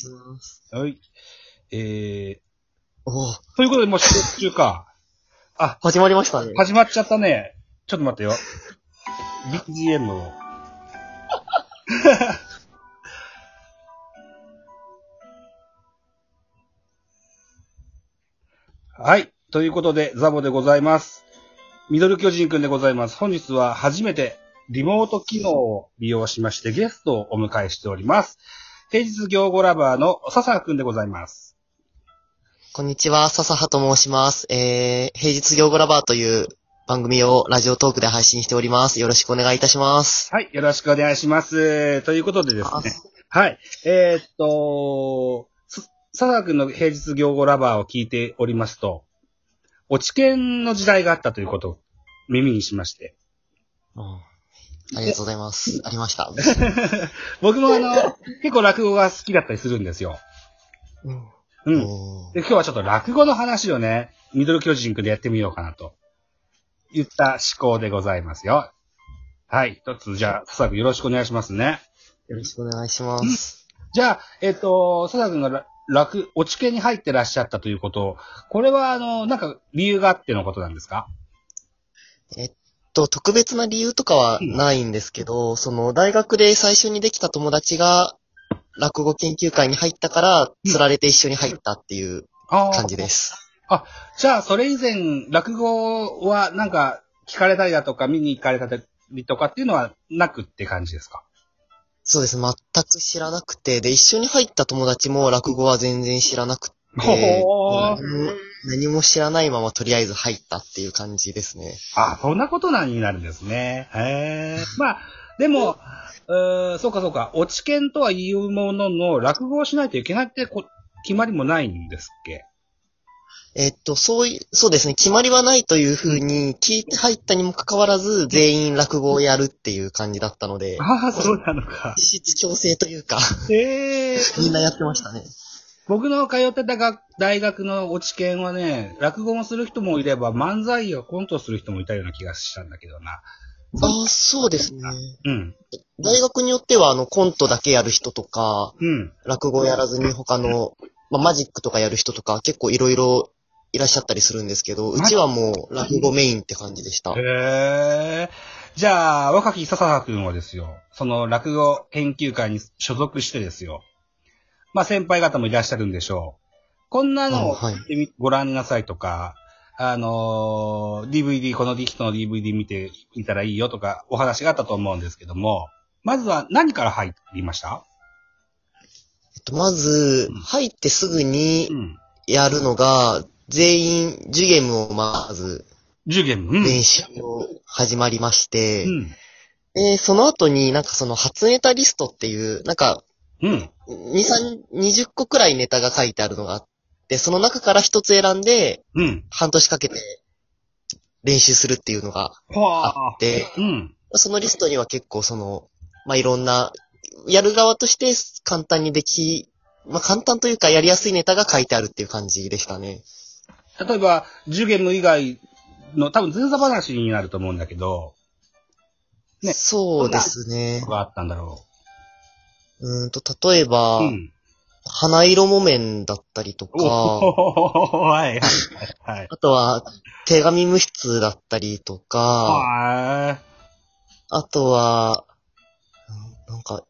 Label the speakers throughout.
Speaker 1: します。
Speaker 2: はい。え
Speaker 1: おー、
Speaker 2: ー、ということで、もう収録中か。あ、
Speaker 1: 始まりましたね。
Speaker 2: 始まっちゃったね。ちょっと待ってよ。BGM を。はい。ということで、ザボでございます。ミドル巨人くんでございます。本日は初めてリモート機能を利用しましてゲストをお迎えしております。平日行語ラバーの笹くんでございます。
Speaker 1: こんにちは、笹葉と申します。えー、平日行語ラバーという番組をラジオトークで配信しております。よろしくお願いいたします。
Speaker 2: はい。よろしくお願いします。ということでですね。はい。えーっと、す佐々くんの平日行語ラバーを聞いておりますと、落ち研の時代があったということを耳にしまして。
Speaker 1: うんありがとうございます。ありました。
Speaker 2: 僕もあの、結構落語が好きだったりするんですよ。
Speaker 1: うん
Speaker 2: で、今日はちょっと落語の話をね、ミドル巨人くんでやってみようかなと、言った思考でございますよ。はい。一つ、じゃあ、佐々くんよろしくお願いしますね。
Speaker 1: よろしくお願いします。
Speaker 2: じゃあ、えっ、と、佐々くんがら楽、落ち研に入ってらっしゃったということ、これは、あの、なんか理由があってのことなんですか？
Speaker 1: えっと、特別な理由とかはないんですけど、その、大学で最初にできた友達が、落語研究会に入ったから、釣られて一緒に入ったっていう
Speaker 2: あ
Speaker 1: 感じです。
Speaker 2: じゃあ、それ以前、落語はなんか聞かれたりだとか、見に行かれたりとかっていうのはなくって感じですか？
Speaker 1: そうです。全く知らなくて、で、一緒に入った友達も落語は全然知らなくて、
Speaker 2: ほー
Speaker 1: 何も知らないままとりあえず入ったっていう感じですね。
Speaker 2: あ、そんなことなんになるんですね。へえ。まあ、でも、うーそうかそうか、落ち研とは言うものの、落語をしないといけないってこ決まりもないんですっけ？
Speaker 1: えっと、そうい、そうですね。決まりはないというふうに聞いて入ったにもかかわらず、全員落語をやるっていう感じだったので、
Speaker 2: ああ、そうなのか。
Speaker 1: 実質強制というか、
Speaker 2: へえ。
Speaker 1: みんなやってましたね。
Speaker 2: 僕の通ってた学大学の落ち研はね、落語もする人もいれば、漫才やコントをする人もいたような気がしたんだけどな。
Speaker 1: ああ、そうですね。
Speaker 2: うん。
Speaker 1: 大学によっては、あの、コントだけやる人とか、
Speaker 2: うん。
Speaker 1: 落語やらずに他の、まあ、マジックとかやる人とか、結構いろいろいらっしゃったりするんですけど、うちはもう落語メインって感じでした。
Speaker 2: へえ。じゃあ、若き笹葉くんはですよ、その落語研究会に所属してですよ。まあ先輩方もいらっしゃるんでしょう。こんなのを
Speaker 1: あはい
Speaker 2: ご覧なさいとか、あのー DVD、この人の DVD 見てみたらいいよとかお話があったと思うんですけども、まずは何から入りました？
Speaker 1: えっと、まず
Speaker 2: うん、
Speaker 1: 入ってすぐに
Speaker 2: うん。
Speaker 1: やるのが、全員、ジュゲムをまず、
Speaker 2: 10ゲーム。うん。
Speaker 1: 練習を始まりまして、
Speaker 2: うん。
Speaker 1: で、その後になんかその初ネタリストっていう、なんか、
Speaker 2: うん。
Speaker 1: 2、3、20個くらいネタが書いてあるのがあって、その中から一つ選んで、
Speaker 2: うん。
Speaker 1: 半年かけて練習するっていうのが
Speaker 2: は
Speaker 1: あって、
Speaker 2: うん。
Speaker 1: そのリストには結構その、まあ、いろんな、やる側として簡単にでき、まあ、簡単というかやりやすいネタが書いてあるっていう感じでしたね。
Speaker 2: 例えば、10ゲーム以外の多分前座話になると思うんだけど、ね
Speaker 1: そうですね。
Speaker 2: があったんだろ
Speaker 1: うーんと、例えば、
Speaker 2: う。うん。
Speaker 1: 花色木綿だったりとか、
Speaker 2: おはいはいはい。
Speaker 1: あとは、手紙無筆だったりとか、
Speaker 2: は
Speaker 1: あとは、うんなんか、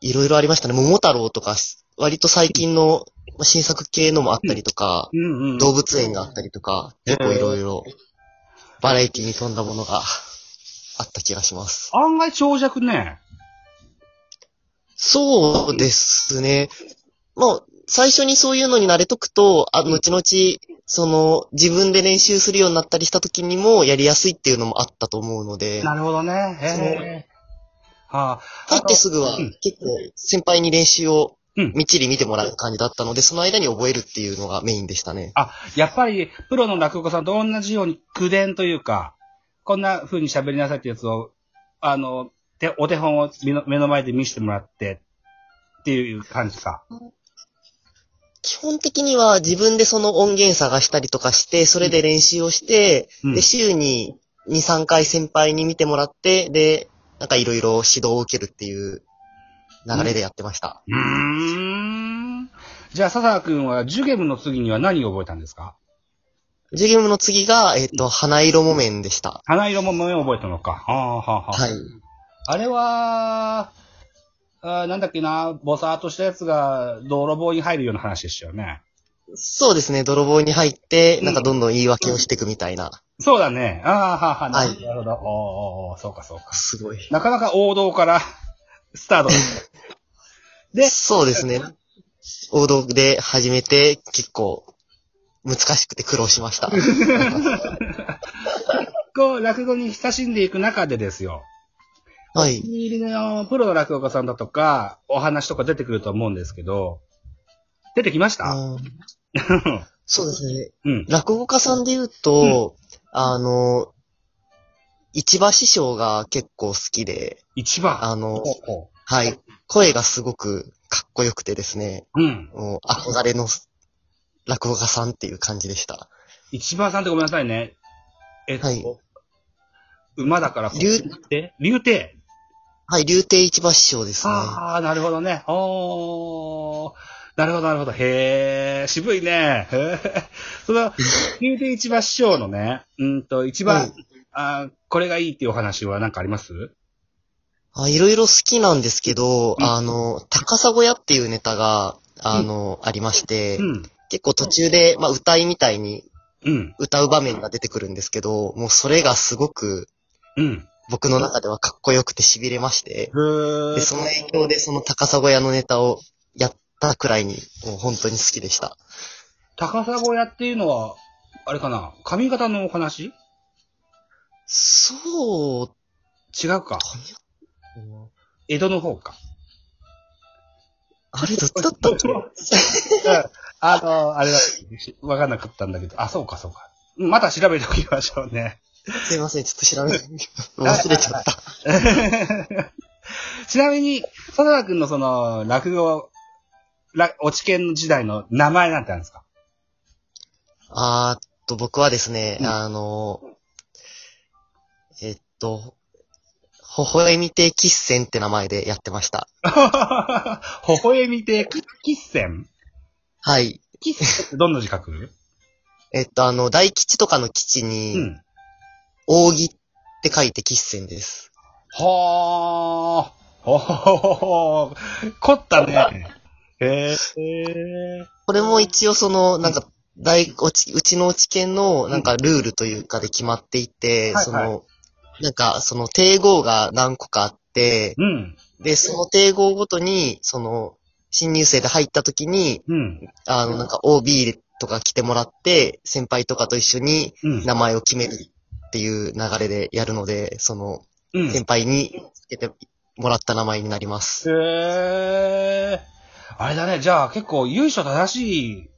Speaker 1: いろいろありましたね。桃太郎とか、割と最近のまあ新作系のもあったりとか、
Speaker 2: い。うんうん。
Speaker 1: 動物園があったりとか、結構いろいろ、バラエティに富んだものがあった気がします。
Speaker 2: 案外長尺ね。
Speaker 1: そうですね。もう、最初にそういうのに慣れとくと、あ、後々、その、自分で練習するようになったりした時にもやりやすいっていうのもあったと思うので、
Speaker 2: なるほどね。へえ。はあ。
Speaker 1: 入ってすぐは
Speaker 2: うん
Speaker 1: 結構先輩に練習を
Speaker 2: うん。
Speaker 1: みっちり見てもらう感じだったので、その間に覚えるっていうのがメインでしたね。
Speaker 2: あ、やっぱり、プロの落語家さんと同じように、口伝というか、こんな風に喋りなさいってやつを、あの、てお手本を目の目の前で見せてもらって、っていう感じか。
Speaker 1: 基本的には自分でその音源探したりとかして、それで練習をして、
Speaker 2: うん
Speaker 1: で、週に2、3回先輩に見てもらって、で、なんかいろいろ指導を受けるっていう流れでやってました。
Speaker 2: うーん。じゃあ、笹君はジュゲムの次には何を覚えたんですか？
Speaker 1: ジュゲムの次が、えっ、と、花色木綿でした。
Speaker 2: 花色も目を覚えたのか。はあ、はあ、はあ。
Speaker 1: はい。
Speaker 2: あれは、あーなんだっけな、ボサーっとしたやつが泥棒に入るような話でしたよね。
Speaker 1: そうですね、泥棒に入って、
Speaker 2: うん
Speaker 1: なんかどんどん言い訳をしていくみたいな。
Speaker 2: そうだね。ああ、はあ、はあ、な
Speaker 1: はい
Speaker 2: るほど。おーおーおーそうか、そうか。
Speaker 1: すごい。
Speaker 2: なかなか王道から スタート。で
Speaker 1: そうですね。王道で始めて、結構、難しくて苦労しました。
Speaker 2: こう、落語に親しんでいく中でですよ。
Speaker 1: はい
Speaker 2: お気。に入りのプロの落語家さんだとか、お話とか出てくると思うんですけど、出てきました？
Speaker 1: そうですね。
Speaker 2: うん。
Speaker 1: 落語家さんで言うと、あの、市場師匠が結構好きで、
Speaker 2: 一番。
Speaker 1: あの、はい。声がすごくかっこよくてですね、
Speaker 2: ううん。
Speaker 1: もう憧れの落語家さんっていう感じでした。
Speaker 2: 一番さんってごめんなさいね。えっと、
Speaker 1: はい
Speaker 2: 馬だから、
Speaker 1: 竜
Speaker 2: て？竜亭。
Speaker 1: はい、竜亭市場師匠ですね。
Speaker 2: ああ、なるほどね。おー。なるほど、なるほど。へえ、渋いね。へーその、竜亭市場師匠のね、うんと、一番、
Speaker 1: はい
Speaker 2: あーこれがいいっていうお話は何かあります？
Speaker 1: あいろいろ好きなんですけど、
Speaker 2: うん
Speaker 1: あの、高砂屋っていうネタが、あの、ありまして、
Speaker 2: うん。
Speaker 1: 結構途中で、まあ、歌いみたいに
Speaker 2: うん。
Speaker 1: 歌う場面が出てくるんですけど、もうそれがすごく
Speaker 2: うん。
Speaker 1: 僕の中ではかっこよくて痺れまして、
Speaker 2: へ
Speaker 1: で、その影響でその高砂屋のネタをやったくらいに、もう本当に好きでした。
Speaker 2: 高砂屋っていうのは、あれかな？髪型のお話？
Speaker 1: そう、
Speaker 2: 違うか。江戸の方か。
Speaker 1: あれどっちだったっけ
Speaker 2: あの、あれだ、わかんなかったんだけど、あ、そうか、そうか。また調べておきましょうね。
Speaker 1: すいません、ちょっと調べ、忘れちゃった。
Speaker 2: ちなみに、佐田君のその、落語、ら落ち研の時代の名前なんてあるんですか？
Speaker 1: あーっと、僕はですね、
Speaker 2: うん
Speaker 1: あの、えっと、微笑み亭喫戦って名前でやってました。
Speaker 2: 微笑みて、き喫戦
Speaker 1: はい。
Speaker 2: ってどんな字書く？
Speaker 1: えっと、あの、大吉とかの吉
Speaker 2: う
Speaker 1: に、
Speaker 2: ん。
Speaker 1: 扇って書いて喫戦です。
Speaker 2: はあ。ほほほほ。凝ったね。へえ。
Speaker 1: これも一応その、なんか、大、うち、うちのうち県の、なんかルールというかで決まっていて、
Speaker 2: はいはい
Speaker 1: その、なんか、その定号が何個かあって、
Speaker 2: うん。
Speaker 1: で、その定号ごとに、その、新入生で入った時に、
Speaker 2: うん。
Speaker 1: あの、なんか OB とか来てもらって、先輩とかと一緒に
Speaker 2: うん。
Speaker 1: 名前を決めるっていう流れでやるので、その、
Speaker 2: うん。
Speaker 1: 先輩につけてもらった名前になります。
Speaker 2: へえ。あれだね。じゃあ結構由緒正しい、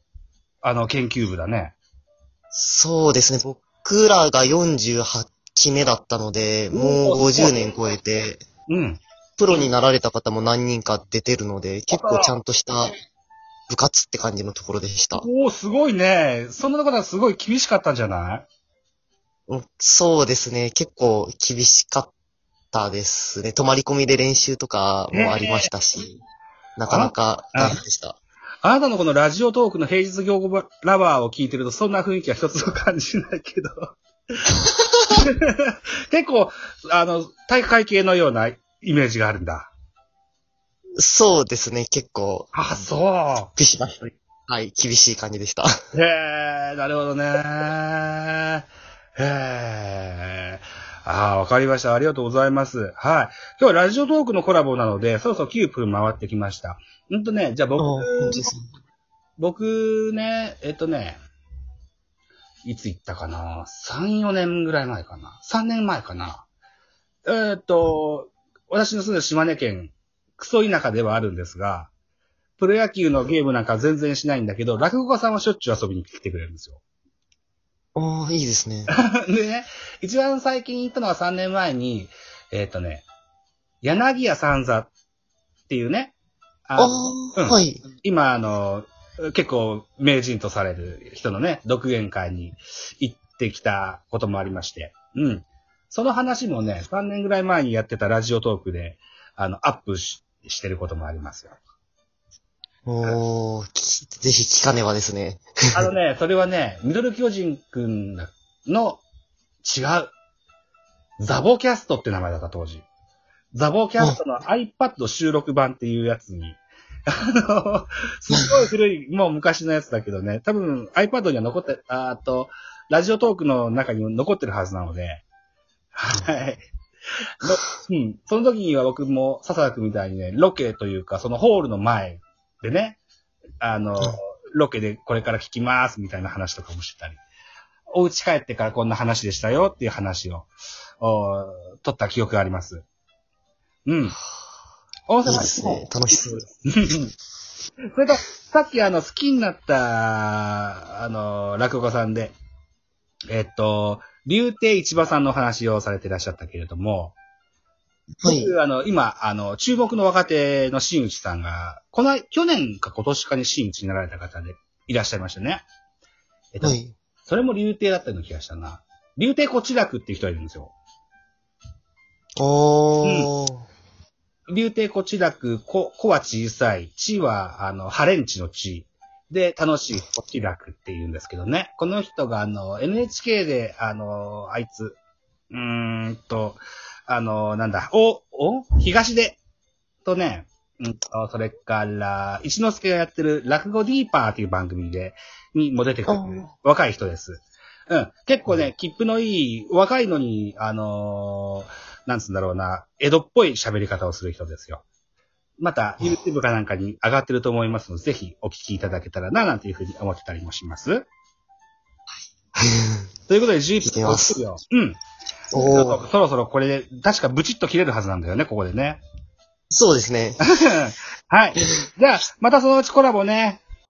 Speaker 2: あの、研究部だね。
Speaker 1: そうですね。僕らが48期目だったので、もう50年超えて、
Speaker 2: うん。
Speaker 1: プロになられた方も何人か出てるので、結構ちゃんとした部活って感じのところでした。
Speaker 2: おおすごいね。そんなことはすごい厳しかったんじゃない？
Speaker 1: うんそうですね。結構厳しかったですね。泊まり込みで練習とかもありましたし、なかなか大変でした。
Speaker 2: あなたのこのラジオトークの平日業語ラバーを聞いてるとそんな雰囲気は一つも感じないけど。結構、あの、体育会系のようなイメージがあるんだ。
Speaker 1: そうですね。結構、
Speaker 2: あ、そ
Speaker 1: ビシバシ。はい、厳しい感じでした。
Speaker 2: う。へえ、なるほどね。へえ。ああ、わかりました。ありがとうございます。はい。今日はラジオトークのコラボなので、そろそろ9分回ってきました。うんとね、じゃあ僕、僕ね、えっとね、いつ行ったかな ?3、4年ぐらい前かな ?3 年前かなえーっと、私の住んでる島根県、クソ田舎ではあるんですが、プロ野球のゲームなんか全然しないんだけど、落語家さんはしょっちゅう遊びに来てくれるんですよ。
Speaker 1: ああ、いいですね。
Speaker 2: で ね、一番最近行ったのは3年前に、えーっとね、柳家三座っていうね、
Speaker 1: ああ、
Speaker 2: うん
Speaker 1: はい。
Speaker 2: 今、あの、結構名人とされる人のね、独演会に行ってきたこともありまして、うん。その話もね、3年ぐらい前にやってたラジオトークで、あの、アップししてることもありますよ。
Speaker 1: おー、きぜひ聞かねばですね。
Speaker 2: あのね、それはね、ミドル巨人くんの違う。ザボキャストって名前だった、当時。ザボキャストの iPad 収録版っていうやつに、あの、すごい古い、もう昔のやつだけどね、多分 iPad には残って、ああと、ラジオトークの中に残ってるはずなので、はい。の うん。その時には僕も笹田くんみたいにね、ロケというか、そのホールの前でね、あの、ロケでこれから聞きますみたいな話とかもしてたり、お家帰ってからこんな話でしたよっていう話を、お取った記憶があります。うん。大
Speaker 1: いいで
Speaker 2: 阪
Speaker 1: すね。楽しそう。
Speaker 2: それと、さっきあの、好きになった、あの、落語家さんで、えっと、竜亭市場さんのお話をされていらっしゃったけれども、
Speaker 1: はい。
Speaker 2: 僕、あの、今、あの、注目の若手の新内さんが、この、去年か今年かに新内になられた方でいらっしゃいましたね。えっと、
Speaker 1: はい。
Speaker 2: それも竜亭だったような気がしたな。竜亭こちらくっていう人がいるんですよ。
Speaker 1: おー。
Speaker 2: 竜亭こちらく、こ、こは小さい、地は、あの、ハレンチの地。で、楽しいこちらくって言うんですけどね。この人が、あの、NHK で、あの、あいつ、うーんと、あの、なんだ、お、お？東出とね、うんと、それから、一之輔がやってる落語ディーパーっていう番組で、にも出てくる若い人です。うん。結構ね、切符のいい、若いのに、あのーなんつうんだろうな、江戸っぽい喋り方をする人ですよ。また、YouTube かなんかに上がってると思いますので、ぜひお聞きいただけたらな、なんていうふうに思ってたりもします。ということで、11分。うん。
Speaker 1: おー。
Speaker 2: そろそろこれで、確かブチッと切れるはずなんだよね、ここでね。
Speaker 1: そうですね。
Speaker 2: はい。じゃあ、またそのうちコラボね、